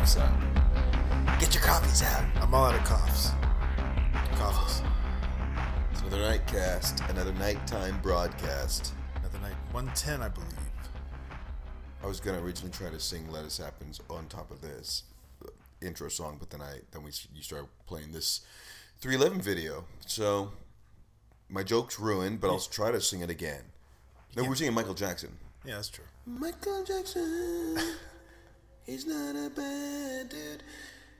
coughs out. Get your coffees out. I'm all out of coughs. Coughs. It's another night cast, another nighttime broadcast. Another night. 110, I believe. I was gonna originally try to sing "Let Us Happens" on top of this uh, intro song, but then I then we you started playing this 311 video, so my joke's ruined. But I'll try to sing it again. No, we're singing Michael Jackson. Yeah, that's true. Michael Jackson, he's not a bad dude.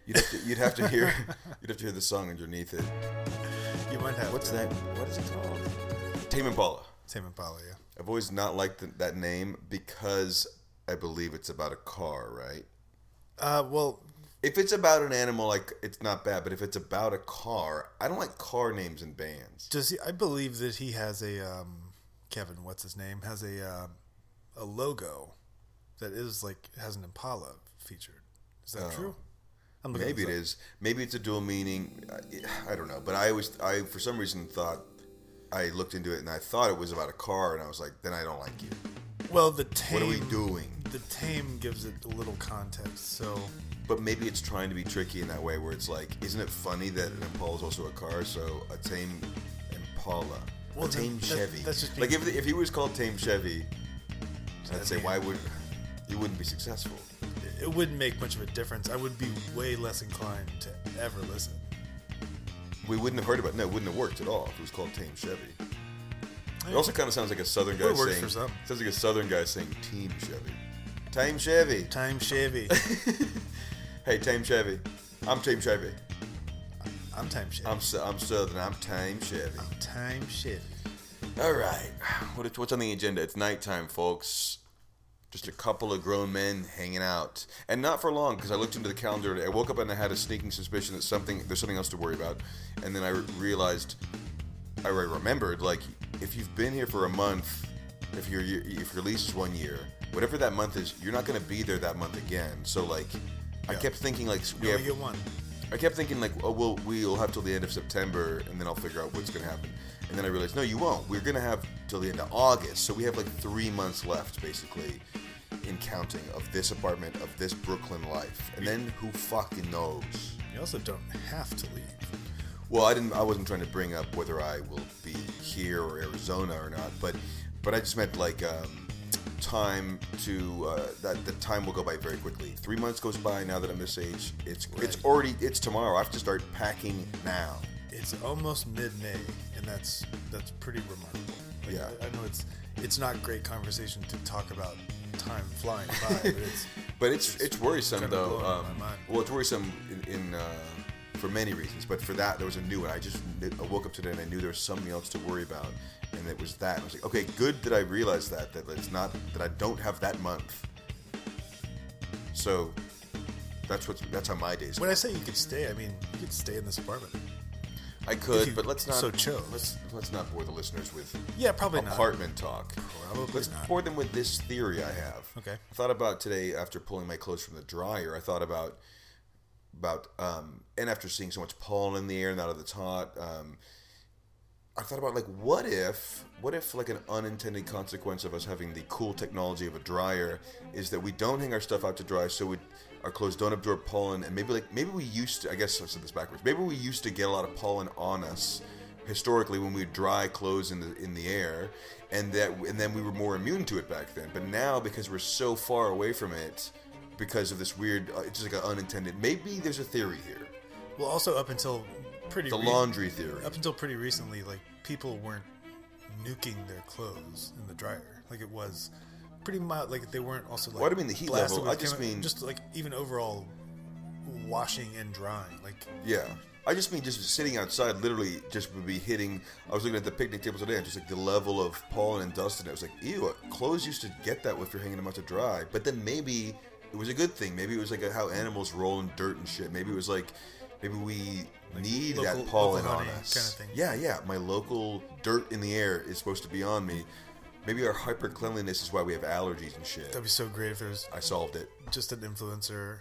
You'd have to, you'd have to hear you'd have to hear the song underneath it. You might have. What's to. that? What is it called? Tame Impala. Tame Impala, yeah. I've always not liked the, that name because I believe it's about a car, right? Uh, well, If it's about an animal, like it's not bad. But if it's about a car, I don't like car names in bands. does he? I believe that he has a um, Kevin. What's his name? Has a uh, a logo that is like has an Impala featured. Is that oh. true? Oh. Maybe it up. is. Maybe it's a dual meaning. I, I don't know. But I always, I for some reason thought I looked into it and I thought it was about a car, and I was like, then I don't like you. Well, the tame. What are we doing? The tame gives it a little context. So But maybe it's trying to be tricky in that way, where it's like, isn't it funny that an Impala is also a car? So a tame Impala, Well, a tame that- Chevy. that's just like if if he was called Tame Chevy, I'd say why would he wouldn't be successful? it wouldn't make much of a difference. I would be way less inclined to ever listen. We wouldn't have heard about. it. No, it wouldn't have worked at all if it was called Tame Chevy. It also kind of sounds like a Southern guy works saying. for some. Sounds like a Southern guy saying Team Chevy. Tame Chevy. Time Chevy. Hey, Tame Chevy. I'm Tame Chevy. I'm Time Chevy. I'm I'm Southern. I'm Tame Chevy. Time Chevy. All right. What, what's on the agenda? It's nighttime, folks. Just a couple of grown men hanging out, and not for long because I looked into the calendar. I woke up and I had a sneaking suspicion that something there's something else to worry about, and then I re- realized, I re- remembered like if you've been here for a month, if your if your lease is one year, whatever that month is, you're not going to be there that month again. So like, I kept thinking like we You have get one. I kept thinking like, oh, well, we'll have till the end of September, and then I'll figure out what's going to happen. And then I realized, no, you won't. We're going to have till the end of August, so we have like three months left, basically, in counting of this apartment of this Brooklyn life. And then who fucking knows? You also don't have to leave. Well, I didn't. I wasn't trying to bring up whether I will be here or Arizona or not, but but I just meant like um, time to uh, that the time will go by very quickly. Three months goes by now that I'm this age. It's it's already it's tomorrow. I have to start packing now. It's almost mid-May, and that's that's pretty remarkable. Like, Yeah. I, I know it's it's not great conversation to talk about time flying by, but it's But it's it's worrisome kinda though. Um, well, it's worrisome in, in uh, for many reasons. But for that, there was a new one. I just I woke up today and I knew there was something else to worry about, and it was that. I was like, okay, good that I realized that that it's not that I don't have that month. So that's what that's how my days. Go. when I say you could stay, I mean you could stay in this apartment. I could, you but let's not. so chose. Let's let's not bore the listeners with Yeah, probably not. apartment talk. Probably Let's not. bore them with this theory I have. Okay. I thought about today after pulling my clothes from the dryer. I thought about about um, and after seeing so much pollen in the air now that it's hot. Um, I thought about like what if what if like an unintended consequence of us having the cool technology of a dryer is that we don't hang our stuff out to dry so we our clothes don't absorb pollen and maybe like maybe we used to I guess I said this backwards maybe we used to get a lot of pollen on us historically when we dry clothes in the in the air and that and then we were more immune to it back then. But now because we're so far away from it because of this weird uh, it's just like an unintended maybe there's a theory here. Well, also up until pretty the re- laundry theory up until pretty recently, like people weren't nuking their clothes in the dryer. Like it was pretty mild. Like they weren't also like. Well, I don't mean the heat level, I just mean- just like even overall washing and drying. Like Yeah. I just mean just sitting outside literally just would be hitting I was looking at the picnic table today and just like the level of pollen and dust and it was like, ew, clothes used to get that if you're hanging them out to dry. But then maybe it was a good thing. Maybe it was like how animals roll in dirt and shit. Maybe it was like maybe we need local- that pollen on us. kinda thing. Yeah, yeah. My local dirt in the air is supposed to be on me. Maybe our hyper cleanliness is why we have allergies and shit. that'd be so great if there was I solved it. just an influencer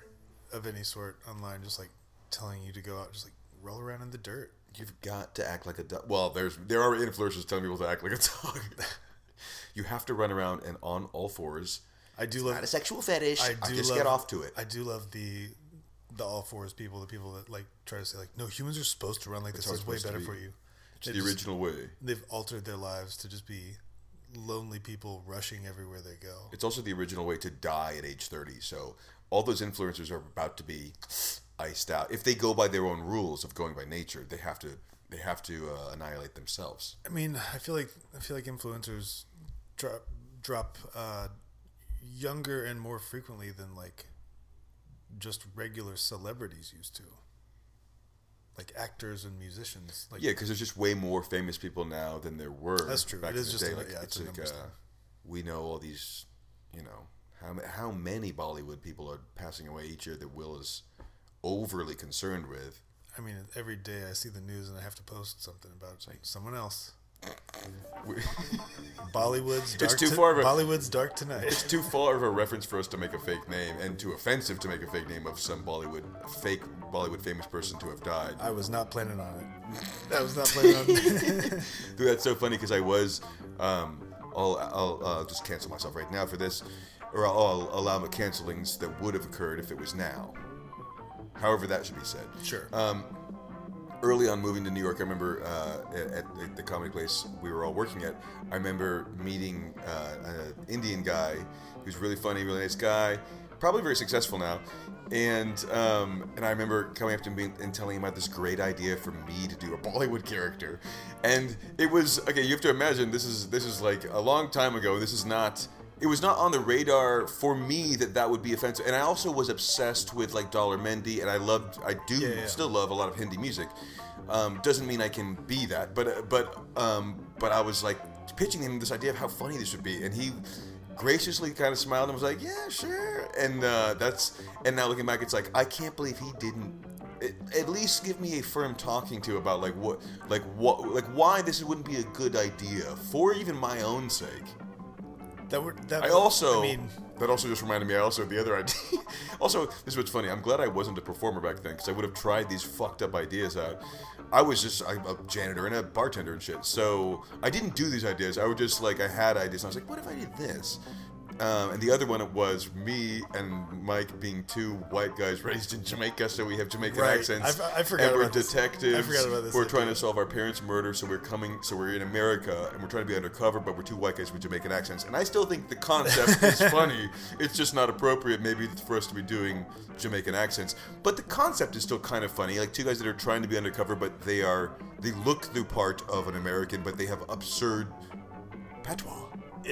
of any sort online, just like telling you to go out, just like roll around in the dirt. You've got to act like a dog. Well, there's there are influencers telling people to act like a dog. you have to run around and on all fours. I do love Not a sexual fetish. I I do just love, get off to it. I do love the the all fours people, the people that like try to say like, no, humans are supposed to run like this. is it's way better be. for you. It's the just- original way. They've altered their lives to just be lonely people rushing everywhere they go. It's also the original way to die at age 30. So all those influencers are about to be iced out. If they go by their own rules of going by nature, they have to they have to uh, annihilate themselves. I mean, I feel like I feel like influencers drop drop uh, younger and more frequently than like just regular celebrities used to. Like actors and musicians. Like Yeah, because there's just way more famous people now than there were. That's true. Back It in is the just day. a- like, yeah, it's it's like uh, we know all these, you know, how how many Bollywood people are passing away each year that Will is overly concerned with. I mean, every day I see the news and I have to post something about someone else. Bollywood's dark too far of a- Bollywood's dark tonight. It's too far of a reference for us to make a fake name, and too offensive to make a fake name of some Bollywood fake Bollywood famous person to have died. I was not planning on it. I was not planning on it. Dude, that's so funny because I was. Um, I'll I'll uh, just cancel myself right now for this, or I'll, I'll allow the cancelings that would have occurred if it was now. However, that should be said. Sure. Um, early on moving to New York, I remember uh, at, at the comedy place we were all working at. I remember meeting uh, an Indian guy who's really funny, really nice guy, probably very successful now. And um, and I remember coming up to him and telling him about this great idea for me to do a Bollywood character, and it was okay. You have to imagine this is this is like a long time ago. This is not it was not on the radar for me that that would be offensive. And I also was obsessed with like Daler Mehndi, and I loved, I do Yeah, yeah. still love a lot of Hindi music. Um, doesn't mean I can be that, but uh, but um, but I was like pitching him this idea of how funny this would be, and he graciously kind of smiled and was like, "Yeah, sure." And uh, that's and now looking back, it's like I can't believe he didn't. At at least give me a firm talking to about like what like what like why this wouldn't be a good idea for even my own sake. That were that. I also I mean, that also just reminded me. I also the other idea. also, this is what's funny. I'm glad I wasn't a performer back then because I would have tried these fucked up ideas out. I was just a janitor and a bartender and shit. So I didn't do these ideas. I would just like I had ideas. And I was like, what if I did this? Um, and the other one was me and Mike being two white guys raised in Jamaica, so we have Jamaican Right. accents. I forgot and we're about this. detectives. I forgot about this We're trying to solve our parents' murder, so we're coming. So we're in America, and we're trying to be undercover, but we're two white guys with Jamaican accents. And I still think the concept is funny. It's just not appropriate, maybe, for us to be doing Jamaican accents. But the concept is still kind of funny. Like two guys that are trying to be undercover, but they are they look the part of an American, but they have absurd patois.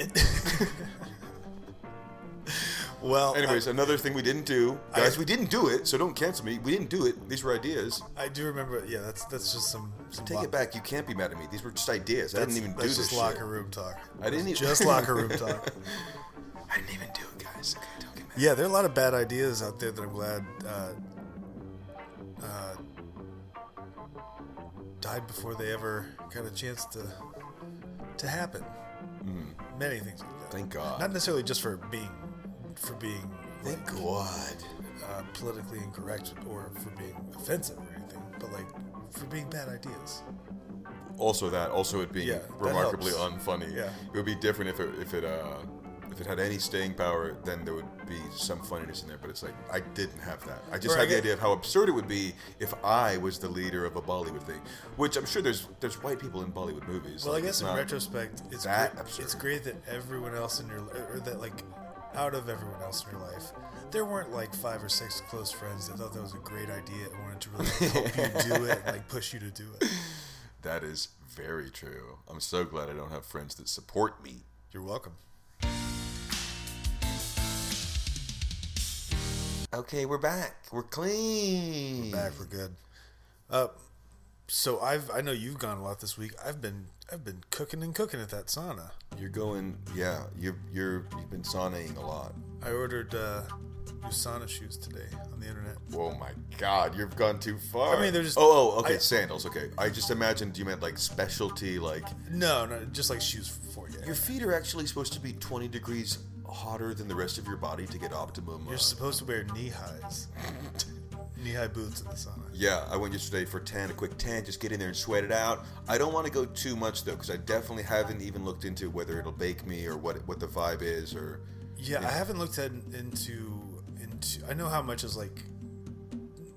well, Anyways, another thing we didn't do, guys. I- we didn't do it, so don't cancel me. We didn't do it. These were ideas. I, I do remember. Yeah, that's that's just some. some Take lo- it back. You can't be mad at me. These were just ideas. I didn't even do that's this just shit. locker room talk. I didn't even just locker room talk. I didn't even do it, guys. Okay, don't get mad. Yeah, there are a lot of bad ideas out there that I'm glad uh, uh, died before they ever got a chance to to happen. Many things like that. Thank God. Not necessarily just for being for being Thank God. uh, politically incorrect or for being offensive or anything, but like for being bad ideas. Also, that also it being Yeah, remarkably unfunny. Yeah. It would be different if it if it uh if it had any staying power. Then there would be some funniness in there. But it's like I didn't have that. I just Or I had the idea of how absurd it would be if I was the leader of a Bollywood thing. Which I'm sure there's there's white people in Bollywood movies. Well, Like, I guess in retrospect, it's that great, absurd. it's great that everyone else in your or that like out of everyone else in your life, there weren't like five or six close friends that thought that was a great idea and wanted to really help you do it and like push you to do it. That is very true. I'm so glad I don't have friends that support me. You're welcome. Okay, we're back. We're clean. We're Back, we're good. Uh, so I've I know you've gone a lot this week. I've been I've been cooking and cooking at that sauna. You're going, yeah. You're you're you've been saunaing a lot. I ordered uh, new sauna shoes today on the internet. Oh my God, you've gone too far. I mean, they're just- Oh, oh, okay, I- sandals. Okay, I just imagined you meant like specialty. Like No, no, just like shoes for you. your feet are actually supposed to be 20 degrees hotter than the rest of your body to get optimum. uh, You're supposed to wear knee highs, knee high boots in the sauna. yeah, I went yesterday for 10, a quick 10, just get in there and sweat it out. I don't want to go too much though, because I definitely haven't even looked into whether it'll bake me or what what the vibe is or. Yeah, I haven't looked at into into. I know how much is like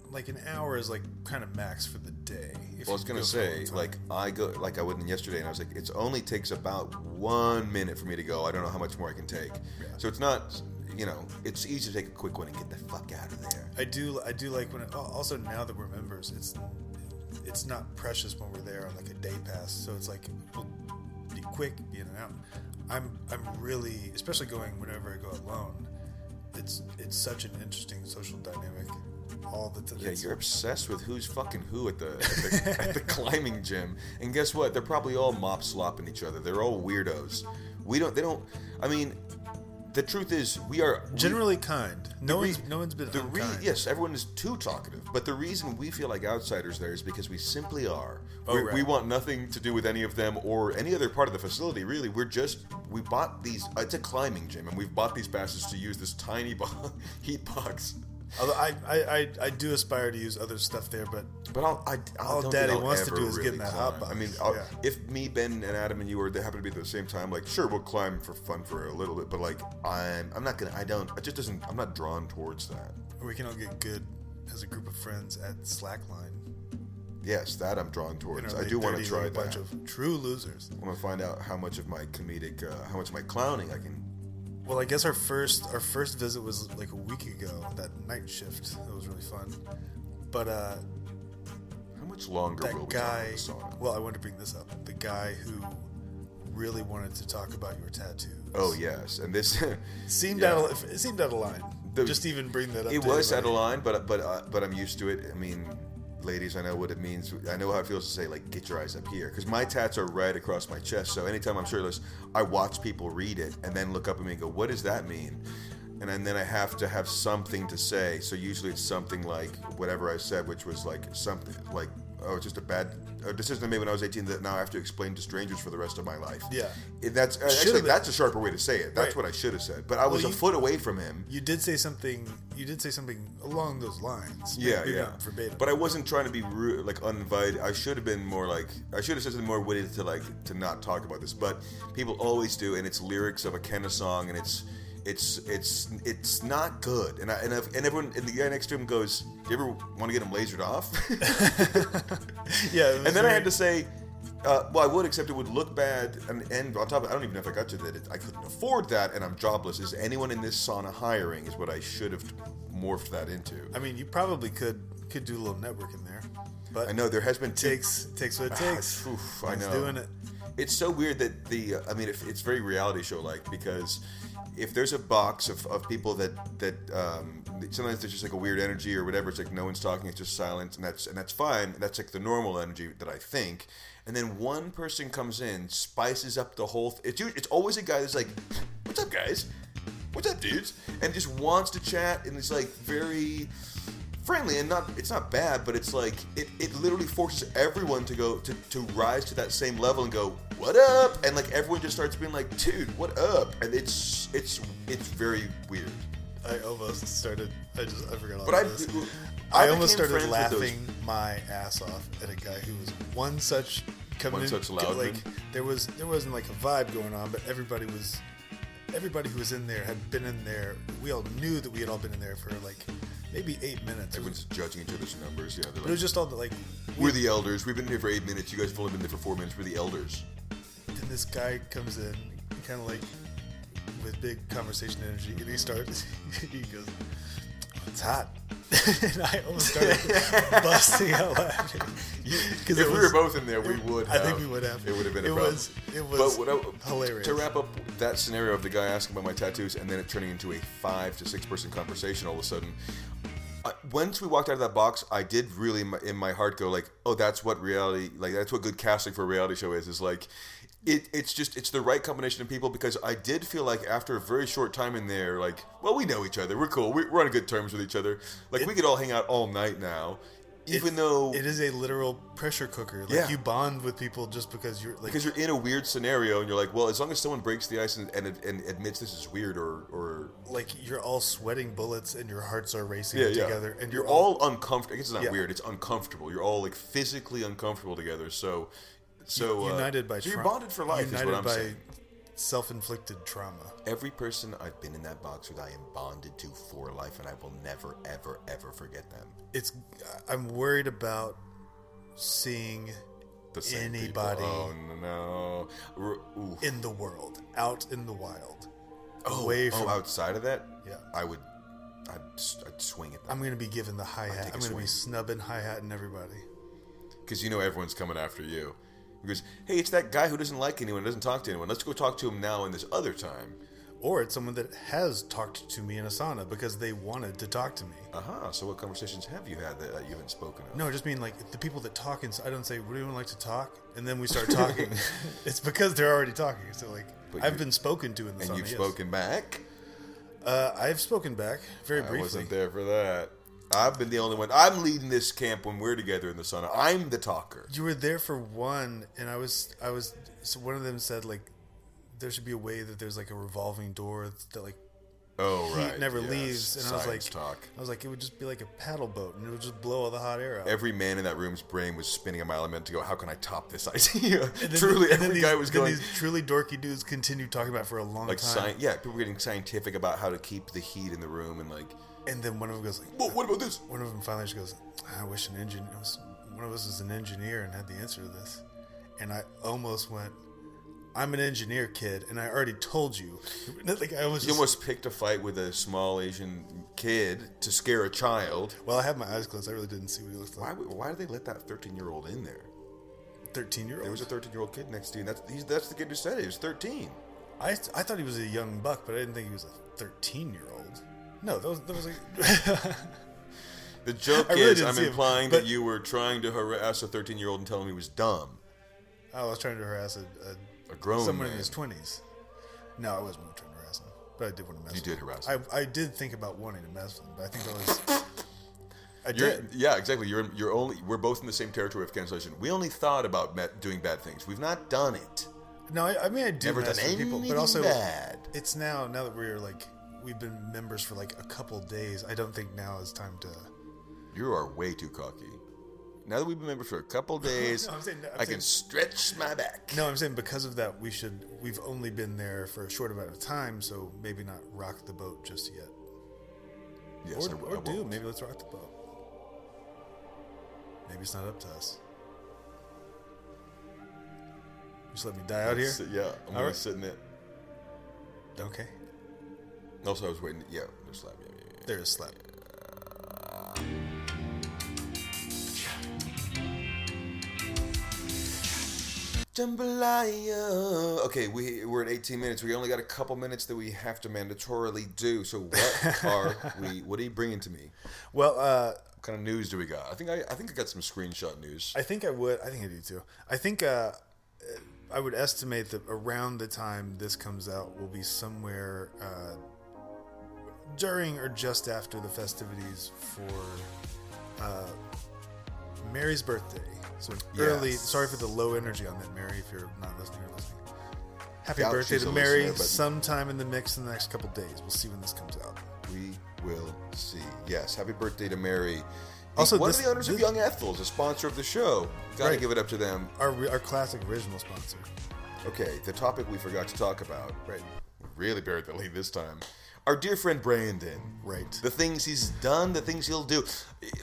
like an hour is like kind of max for the day. Well, I was gonna go for a long say, like I go, like I went in yesterday, and I was like, it only takes about one minute for me to go. I don't know how much more I can take. So it's not, you know, it's easy to take a quick one and get the fuck out of there. I do I do like when it, also now that we're members, it's it's not precious when we're there on like a day pass. So it's like we'll be quick, be in and out. I'm I'm really especially going whenever I go alone. It's it's such an interesting social dynamic. All the time. Yeah, you're obsessed with who's fucking who at the at the, at the climbing gym, and guess what? They're probably all mop slopping each other. They're all weirdos. We don't. They don't. I mean, the truth is, we are we- generally kind. No re- one's no one's been the re- yes, everyone is too talkative. But the reason we feel like outsiders there is because we simply are. Oh, we right. we want nothing to do with any of them or any other part of the facility. Really, we're just we bought these. Uh, it's a climbing gym, and we've bought these passes to use this tiny bo- heat box. Although I, I, I, I do aspire to use other stuff there, but But I'll, I, I All Daddy wants to do is get in that climb. hot box. I mean, Yeah. if me, Ben, and Adam and you were they happen to be at the same time, like sure we'll climb for fun for a little bit, but like I'm I'm not gonna I don't it just doesn't I'm not drawn towards that. we can all get good as a group of friends at Slackline. Yes, that I'm drawn towards. I do want to try a that. of true losers. I want to find out how much of my comedic, uh, how much of my clowning I can. Well, I guess our first our first visit was like a week ago. That night shift. It was really fun. But uh, How much longer will that we guy. talk about the sauna? Well, I wanted to bring this up. The guy who really wanted to talk about your tattoos. Oh yes, and this seemed yeah. out. Of, it seemed out of line. The- Just even bring that up. it was out of line, but but uh, but I'm used to it. I mean, ladies, I know what it means. I know how it feels to say like, "Get your eyes up here," because my tats are right across my chest. So anytime I'm shirtless, I watch people read it and then look up at me and go, "What does that mean?" And then- then I have to have something to say. So usually it's something like whatever I said, which was like something like, "Oh, it's just a bad a decision I made when I was 18 that now I have to explain to strangers for the rest of my life." Yeah. It- that's uh, Should've actually been- that's a sharper way to say it. That's Right. what I should have said. But I was Well, a foot away from him. You did say something. You did say something along those lines. Yeah, Maybe yeah. verbatim. But I wasn't trying to be rude, like uninvited. I should have been more like I should have said something more witty to like to not talk about this. But people always do, and it's lyrics of a Kenna song, and it's it's it's it's not good. And I, and I've, and everyone and the guy next to him goes, "Do you ever want to get him lasered off?" yeah. and then I had to say. Uh, well, I would, except it would look bad, and, and on top of I don't even know if I got to that. It, I couldn't afford that, and I'm jobless. Is anyone in this sauna hiring? Is what I should have morphed that into. I mean, you probably could could do a little networking there, but I know there has been two- takes takes what it Ah, takes. oof, I know. doing it. It's so weird that the uh, I mean, if it's very reality show like because if there's a box of, of people that that um, sometimes there's just like a weird energy or whatever. It's like no one's talking. It's just silent, and that's and that's fine. That's like the normal energy that I think. And then one person comes in, spices up the whole. Th- it's it's always a guy that's like, "What's up, guys? What's up, dudes?" And just wants to chat, and it's like very friendly and not it's not bad but it's like it, it literally forces everyone to go to, to rise to that same level and go what up and like everyone just starts being like dude what up and it's it's it's very weird I almost started. I just I forgot all but I, this. I, I almost started friends with those- laughing my ass off at a guy who was one such coming One in, such loud like there was there wasn't like a vibe going on, but everybody was everybody who was in there had been in there. We all knew that we had all been in there for like maybe eight minutes. everyone's judging each other's numbers yeah they're But it like, was just all the, like we're the elders we've been here for eight minutes you guys have only been there for four minutes we're the elders then this guy comes in, kind of like with big conversation energy, and he starts. he goes, "It's hot," and I almost started busting out laughing. because if we were both in there we would I have, think we would have. it would have been a It problem was- it was but what I- hilarious. to wrap up that scenario of the guy asking about my tattoos and then it turning into a five to six person conversation all of a sudden once we walked out of that box i did really in my, heart go like oh that's what reality like that's what good casting for a reality show is is like it, it's just it's the right combination of people because I did feel like after a very short time in there, like, well, we know each other, we're cool, we, we're on good terms with each other. Like, we could all hang out all night now, even It- though it is a literal pressure cooker. Like Yeah. you bond with people just because you're like because you're in a weird scenario and you're like, well, as long as someone breaks the ice and, and, and admits this is weird or or like you're all sweating bullets and your hearts are racing yeah, yeah, together, and you're all uncomfortable. I guess it's not Yeah. weird; it's uncomfortable. You're all like physically uncomfortable together. So, so uh, united by so you're bonded for life. United is what I'm by saying. Self-inflicted trauma. Every person I've been in that box with, I am bonded to for life, and I will never, ever, ever forget them. It's I'm worried about seeing Anybody. People. Oh no! R- in the world, out in the wild, Oh, away oh, from. outside of that, Yeah. I would, I'd, I'd swing at them I'm gonna be giving the hi hat. I'm gonna be swing. snubbing hi hatting everybody. because you know everyone's coming after you. Because hey, it's that guy who doesn't like anyone, doesn't talk to anyone. Let's go talk to him now in this other time. Or it's someone that has talked to me in a sauna because they wanted to talk to me. Uh huh. So what conversations have you had that uh, you haven't spoken of? No, I just mean like the people that talk and I don't say, "Would anyone like to talk?" And then we start talking. it's because they're already talking. So like, But I've been spoken to in the and you've yes. spoken back. Uh, I've spoken back very I briefly. wasn't there for that. I've been the only one. I'm leading this camp when we're together in the sauna. I'm the talker. You were there for one, and I was, I was. So one of them said like, there should be a way that there's like a revolving door that like Oh heat right. never yes. leaves, and I was like, talk. I was like, it would just be like a paddle boat, and it would just blow all the hot air out. Every man in that room's brain was spinning a mile a minute to go. How can I top this idea? Truly, then every these, guy was going These truly dorky dudes continued talking about it for a long like time, sci- Yeah, people were getting scientific about how to keep the heat in the room and like. And then one of them goes like, Well, what about this? one of them finally just goes, I wish an engineer, one of us is an engineer and had the answer to this. And I almost went, I'm an engineer, kid, and I already told you. like I was You just, almost picked a fight with a small Asian kid to scare a child. well, I had my eyes closed. I really didn't see what he looked like. would- Why did they let that 13 year old in there? Thirteen year old. There was a 13 year old kid next to you, and that's he's, that's the kid who said it. He was 13. I I thought he was a young buck, but I didn't think he was a thirteen year old. No, that was that was like. The joke I really is, I'm see him, implying but- that you were trying to harass a 13 year old and tell him he was dumb. Oh, I was trying to harass a, a, A grown someone man. in his twenties. No, I wasn't trying to harass him, but I did want to mess. You with did him. harass I I did think about wanting to mess with him, but I think that was. I You're, did. yeah, exactly. You're you're only we're both in the same territory of cancellation. We only thought about met, doing bad things. We've not done it. No, I, I mean I do Never mess done with people, but also bad. it's now now that we're like we've been members for like a couple days. I don't think now is time to. You are way too cocky. Now that we've been members for a couple days, No, I'm saying- I can saying- stretch my back. No, I'm saying because of that, we should. We've only been there for a short amount of time, so maybe not rock the boat just yet. Yes, or I, or I do maybe let's rock the boat. Maybe it's not up to us. Just let me die out here. Sit- yeah, I'm All gonna right. sit in it. Okay, Also, I was waiting. Yeah, there's slap. Yeah, yeah, yeah. there's slap. Jambalaya. Okay, we we're at 18 minutes. We only got a couple minutes that we have to mandatorily do. So what are we? What are you bringing to me? Well, uh, What kind of news do we got? I think I, I think I got some screenshot news. I think I would. I think I do too. I think uh, I would estimate that around the time this comes out will be somewhere uh, during or just after the festivities for uh, Mary's birthday. So early. Yes. Sorry for the low energy on that, Mary. If you're not listening or listening. Happy Doubt birthday to Mary. listener, Sometime in the mix in the next couple days. We'll see when this comes out. We will see. Yes, happy birthday to Mary. Also, one this- of the owners of this- Young Ethel's, a sponsor of the show. Got to Right. give it up to them. Our our classic original sponsor. Okay, the topic we forgot to talk about. Right. Really buried the lead this time. Our dear friend Brandon. Right. The things he's done, the things he'll do.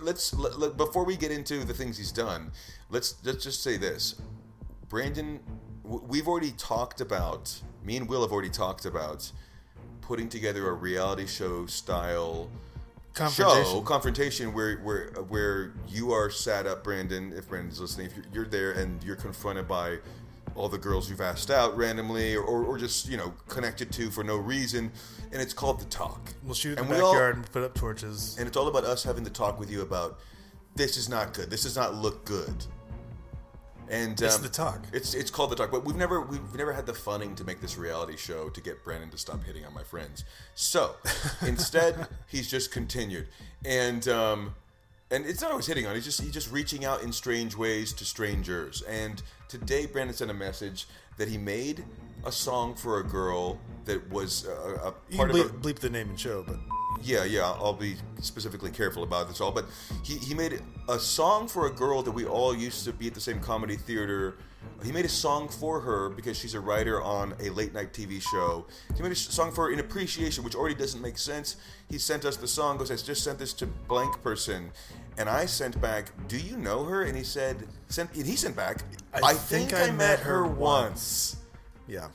Let's let, let- before we get into the things he's done. Let's let's just say this. Brandon, we've already talked about. Me and Will have already talked about putting together a reality show style Confrontation. show confrontation where where where you are sat up brandon if brandon's listening if you're, you're there and you're confronted by all the girls you've asked out randomly or, or, or just you know connected to for no reason and it's called the talk We'll shoot in and the we all- backyard and put up torches. and it's all about us having the talk with you about this is not good this does not look good and It's um, the talk. It's it's called the talk, but we've never we've never had the funning to make this reality show to get Brandon to stop hitting on my friends. So instead, he's just continued, and um, and it's not always hitting on. He's just he's just reaching out in strange ways to strangers. And today, Brandon sent a message that he made a song for a girl that was uh, a, a You part can of a, bleep, bleep the name and show, but yeah, yeah, I'll be specifically careful about this all. But he, he made a song for a girl that we all used to be at the same comedy theater He made a song for her because she's a writer on a late night TV show. He made a song for her in appreciation, which already doesn't make sense. He sent us the song, goes, I just sent this to blank person. And I sent back, Do you know her? And he said, sent, and he sent back, I, think, I, met her once. Yeah.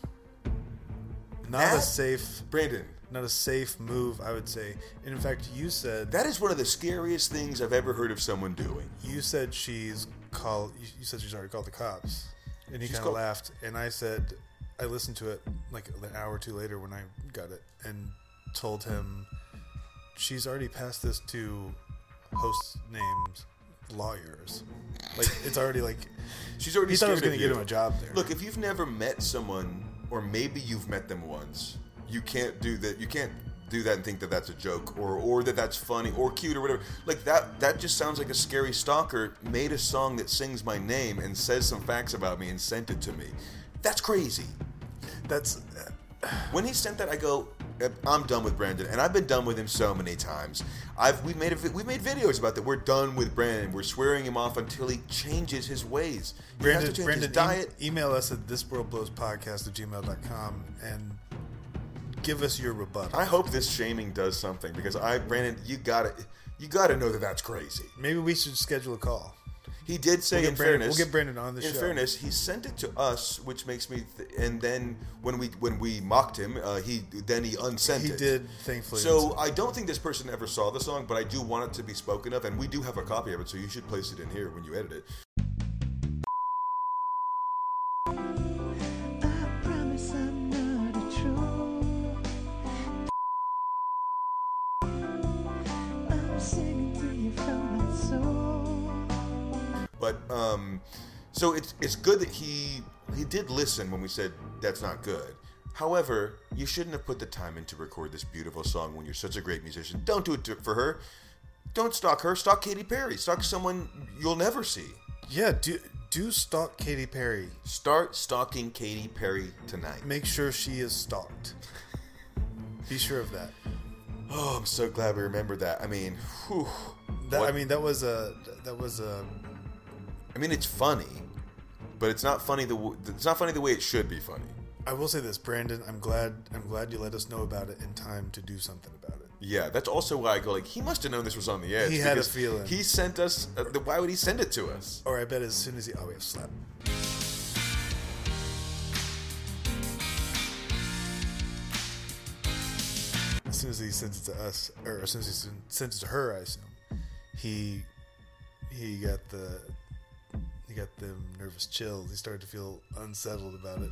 Not That- a safe, Brandon, not a safe move, I would say. And in fact, you said that is one of the scariest things I've ever heard of someone doing. you said she's called. You said she's already called the cops, and he kind of called- laughed. And I said, I listened to it like an hour or two later when I got it, and told him she's already passed this to host names lawyers. Like it's already like She's already he thought I was going to get him a job there. Look, if you've never met someone, or maybe you've met them once, you can't do that. You can't do that and think that that's a joke, or or that that's funny, or cute, or whatever. Like that. That just sounds like a scary stalker made a song that sings my name and says some facts about me and sent it to me. That's crazy. that's When he sent that, I go, I'm done with Brandon, and I've been done with him so many times. I've we made a, vi- we made videos about that. We're done with Brandon. We're swearing him off until he changes his ways. He Brandon, Brandon his diet. e- email us at thisworldblowspodcast at gmail.com and give us your rebuttal. I hope this shaming does something because I, Brandon, you gotta, you gotta know that that's crazy. Maybe we should schedule a call. He did say, We'll in Brandon- fairness, we'll get Brandon on the in show. In fairness, he sent it to us, which makes me. Th- and then when we when we mocked him, uh, he then he unsent He it. did, thankfully. So I don't think this person ever saw the song, but I do want it to be spoken of, and we do have a copy of it, so you should place it in here when you edit it. But um, so it's it's good that he he did listen when we said that's not good. However, you shouldn't have put the time in to record this beautiful song when you're such a great musician. Don't do it to, for her. Don't stalk her. Stalk Katy Perry. Stalk someone you'll never see. yeah, do do stalk Katy Perry. Start stalking Katy Perry tonight. Make sure she is stalked. Be sure of that. Oh, I'm so glad we remembered that. I mean, whew. That What- I mean, that was a that was a I mean, it's funny, but it's not funny the w- it's not funny the way it should be funny. I will say this, Brandon. I'm glad. I'm glad you let us know about it in time to do something about it. Yeah, that's also why I go like he must have known this was on the edge. He had a feeling. He sent us. Uh, why would he send it to us? Or I bet as soon as he oh we have slap. As soon as he sends it to us, or as soon as he sen- sends it to her, I assume he he got the he got them nervous chills. He started to feel unsettled about it.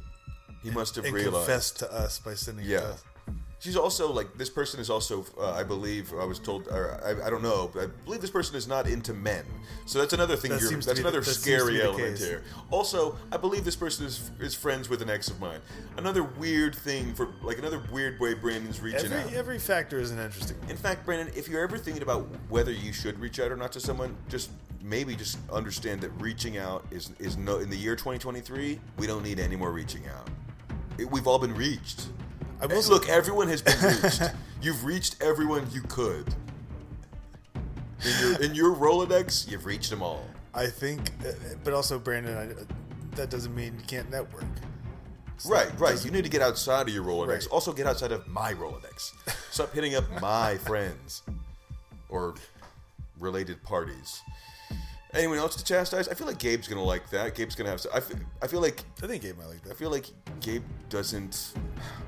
He must have and realized. confessed to us by sending it Yeah. to us. She's also like this person is also uh, I believe I was told or I, I don't know but I believe this person is not into men so that's another thing That you're, seems to that's the- another that seems to be scary element case. here also I believe this person is is friends with an ex of mine another weird thing for like another weird way Brandon's reaching out Every every factor is an interesting. one. in fact Brandon if you're ever thinking about whether you should reach out or not to someone just maybe just understand that reaching out is is no in the year 2023 we don't need any more reaching out. It, we've all been reached. I will look everyone has been reached. You've reached everyone you could. In your in your rolodex you've reached them all. I think, uh, but also Brandon, I, that doesn't mean you can't network. right right. You need to get outside of your rolodex. Right. also get outside of my rolodex. Stop hitting up my friends or related parties anyone else to chastise i feel like gabe's gonna like that gabe's gonna have i feel, I feel like I think Gabe might like that. I feel like Gabe doesn't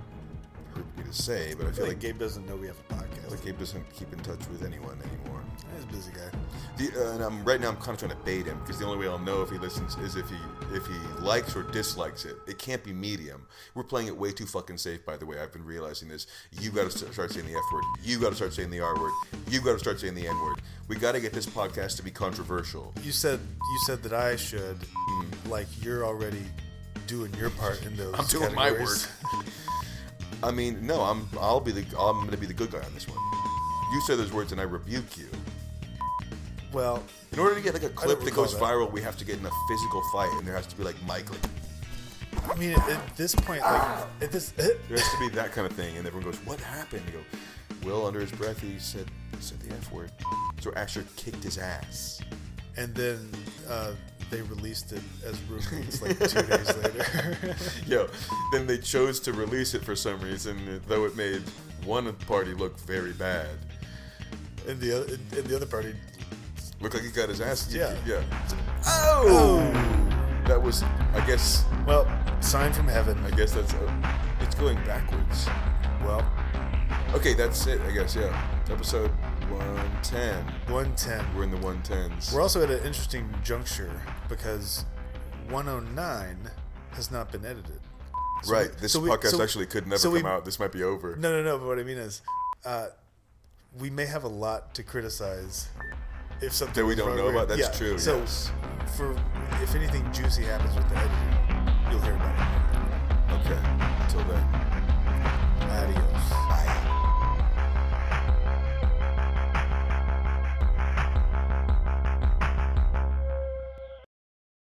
hurt me to say, but I feel like like Gabe doesn't know we have a podcast. like Gabe doesn't keep in touch with anyone anymore. He's a busy guy. The, uh, and I'm right now. I'm kind of trying to bait him because the only way I'll know if he listens is if he if he likes or dislikes it. It can't be medium. We're playing it way too fucking safe. By the way, I've been realizing this. You got to start saying the F word. You got to start saying the R word. You got to start saying the N word. We got to get this podcast to be controversial. You said you said that I should, like you're already doing your part in those. Mm. I'm doing my categories. work. I mean, no, I'm. I'll be the. I'm going to be the good guy on this one. You say those words, and I rebuke you. Well, In order to get like a clip that goes that. viral, we have to get in a physical fight, and there has to be like Michael. I mean, at, at this point, like at this, There has to be that kind of thing, and everyone goes, "What happened?" You go, "Will, under his breath, he said said the F word." So Asher kicked his ass. and then uh, they released it as roommates like two days later. Yo, then they chose to release it for some reason, though it made one party look very bad. and the other, and the other party, Looked like he got his ass. Yeah. yeah. Oh, that was. I guess. well, sign from heaven. I guess that's. Uh, it's going backwards. Well, Okay, that's it. I guess. Yeah. Episode one ten. one ten. We're in the one tens. We're also at an interesting juncture because 109 has not been edited. So right. we- This so we- podcast so- actually could never come we- out. This might be over. No, no, no. But what I mean is, uh, we may have a lot to criticize if something That we don't know about? That's yeah. true, So, yes. for if anything juicy happens with the editing, you'll hear about it. Okay. Until then.